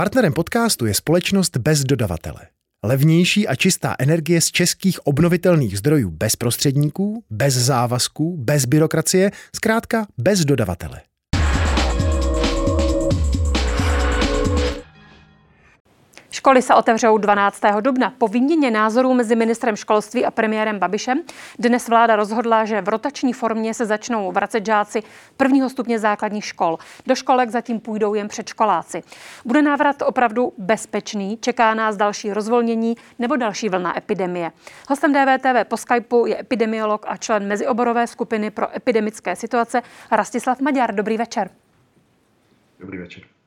Partnerem podcastu je společnost bez dodavatele. Levnější a čistá energie z českých obnovitelných zdrojů bez prostředníků, bez závazků, bez byrokracie, zkrátka bez dodavatele. Školy se otevřou 12. dubna. Po výměně názorů mezi ministrem školství a premiérem Babišem dnes vláda rozhodla, že v rotační formě se začnou vracet žáci prvního stupně základních škol. Do školek zatím půjdou jen předškoláci. Bude návrat opravdu bezpečný? Čeká nás další rozvolnění nebo další vlna epidemie? Hostem DVTV po Skypeu je epidemiolog a člen mezioborové skupiny pro epidemické situace Rastislav Maďar. Dobrý večer. Dobrý večer.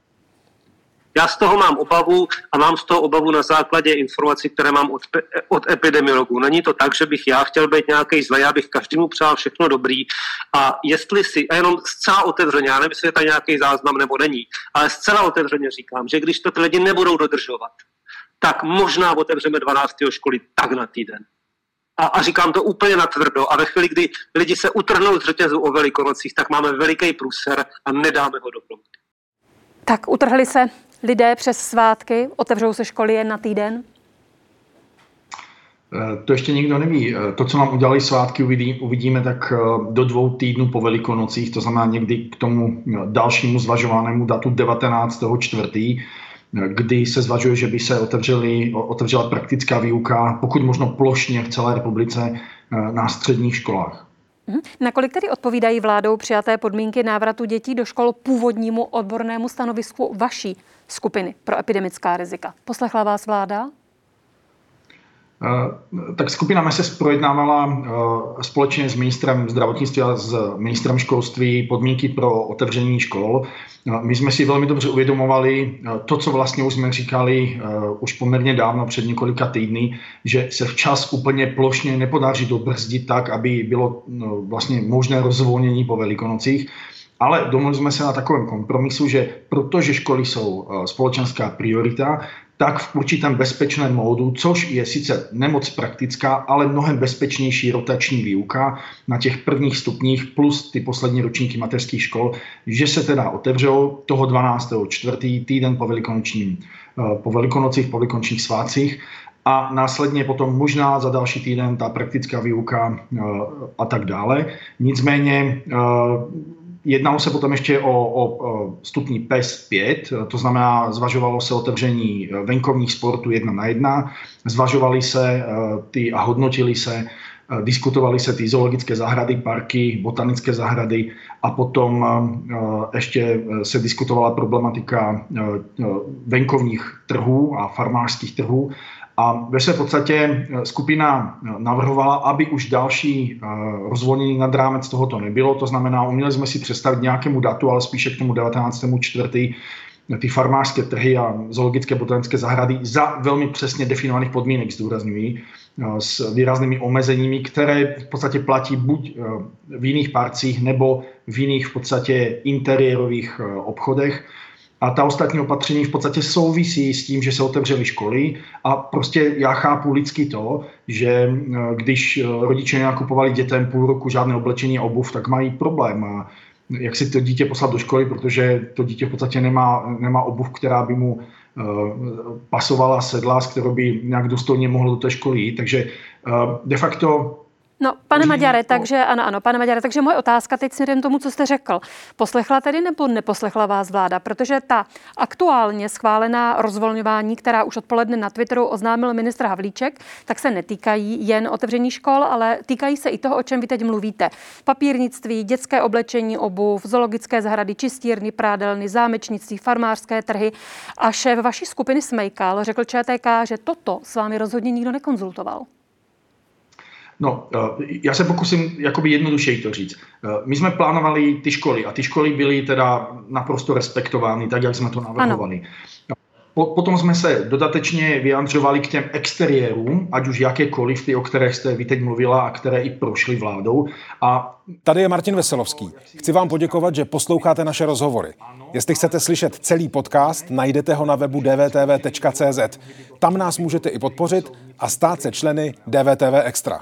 Já z toho mám obavu a mám z toho obavu na základě informací, které mám od, od epidemiologů. Není to tak, že bych já chtěl být nějaký zlej, já bych každému přál všechno dobrý a jestli si, a jenom zcela otevřeně, já nevím, jestli je to nějaký záznam nebo není, ale zcela otevřeně říkám, že když to ty lidi nebudou dodržovat, tak možná otevřeme 12. školy tak na týden. A, a říkám to úplně natvrdo. A ve chvíli, kdy lidi se utrhnou z řetězu o velikonocích, tak máme veliký průser a nedáme ho do Tak utrhli se lidé přes svátky? Otevřou se školy jen na týden? Eh, to ještě nikdo neví. Eh, to, co nám udělali svátky, uvidíme tak eh, do dvou týdnů po velikonocích, to znamená někdy k tomu dalšímu zvažovanému datu 19. čtvrtý, kdy se zvažuje, že by se otevřeli, otevřela praktická výuka, pokud možno plošně v celé republice na středních školách. Mhm. Nakolik tedy odpovídají vládou přijaté podmínky návratu dětí do škol původnímu odbornému stanovisku vaší skupiny pro epidemická rizika? Poslechla vás vláda? Eh, tak skupina MESES projednávala eh, společně s ministrem zdravotnictví a s ministrem školství podmínky pro otevření škol. Eh, my jsme si velmi dobře uvědomovali to, co vlastně už jsme říkali už poměrně dávno, před několika týdny, že se včas úplně plošně nepodaří dobrzdit tak, aby bylo no, vlastně možné rozvolnění po velikonocích. Ale domluvili jsme se na takovém kompromisu, že protože školy jsou společenská priorita, tak v určitém bezpečném módu, což je sice nemoc praktická, ale mnohem bezpečnější rotační výuka na těch prvních stupních plus ty poslední ročníky mateřských škol, že se teda otevřou toho 12. čtvrtý týden po, velikonočním, eh, po velikonocích, po velikonočních svácích a následně potom možná za další týden ta praktická výuka eh, a tak dále. Nicméně eh, Jednalo se potom ještě o, o stupni PES 5, to znamená, zvažovalo se otevření eh, venkovních sportů jedna na jedna, zvažovali se eh, ty a hodnotili se, eh, diskutovali se ty zoologické zahrady, parky, botanické zahrady a potom ještě se diskutovala problematika venkovních trhů a farmářských trhů a ve své podstatě eh, skupina eh, navrhovala, aby už další eh, rozvolnění nad rámec tohoto nebylo. To znamená, uměli jsme si představit nějakému datu, ale spíše k tomu 19. čtvrtý ty farmářské trhy a zoologické botanické zahrady za velmi přesně definovaných podmínek, zdůrazňují, s výraznými omezeními, které v podstatě platí buď v jiných parcích nebo v jiných v podstatě interiérových obchodech. A ta ostatní opatření v podstatě souvisí s tím, že se otevřely školy a prostě já chápu lidsky to, že eh, když eh, rodiče nakupovali dětem půl roku žádné oblečení a obuv, tak mají problém. A jak si to dítě poslat do školy, protože to dítě v podstatě nemá, nemá obuv, která by mu eh, pasovala sedla, s kterou by nějak důstojně mohlo do té školy jít. Takže de facto No, pane Maďare, takže ano, ano, pane Maďare, takže moje otázka teď směrem tomu, co jste řekl. Poslechla tedy nebo neposlechla vás vláda? Protože ta aktuálně schválená rozvolňování, která už odpoledne na Twitteru oznámil ministr Havlíček, tak se netýkají jen otevření škol, ale týkají se i toho, o čem vy teď mluvíte. Papírnictví, dětské oblečení, obuv, zoologické zahrady, čistírny, prádelny, zámečnictví, farmářské trhy. A šéf vaší skupiny Smejkal řekl ČTK, že toto s vámi rozhodně nikdo nekonzultoval. No, eh, já se pokusím jakoby jednodušeji to říct. Eh, my jsme plánovali ty školy a ty školy byly teda naprosto respektovány, tak jak jsme to navrhovali. Ano. Potom jsme se dodatečně vyjadřovali k těm exteriérům, ať už jakékoliv, ty, o kterých jste vy teď mluvila a které i prošly vládou. A... Tady je Martin Veselovský. Chci vám poděkovat, že posloucháte naše rozhovory. Jestli chcete slyšet celý podcast, najdete ho na webu dvtv.cz. Tam nás můžete i podpořit a stát se členy DVTV Extra.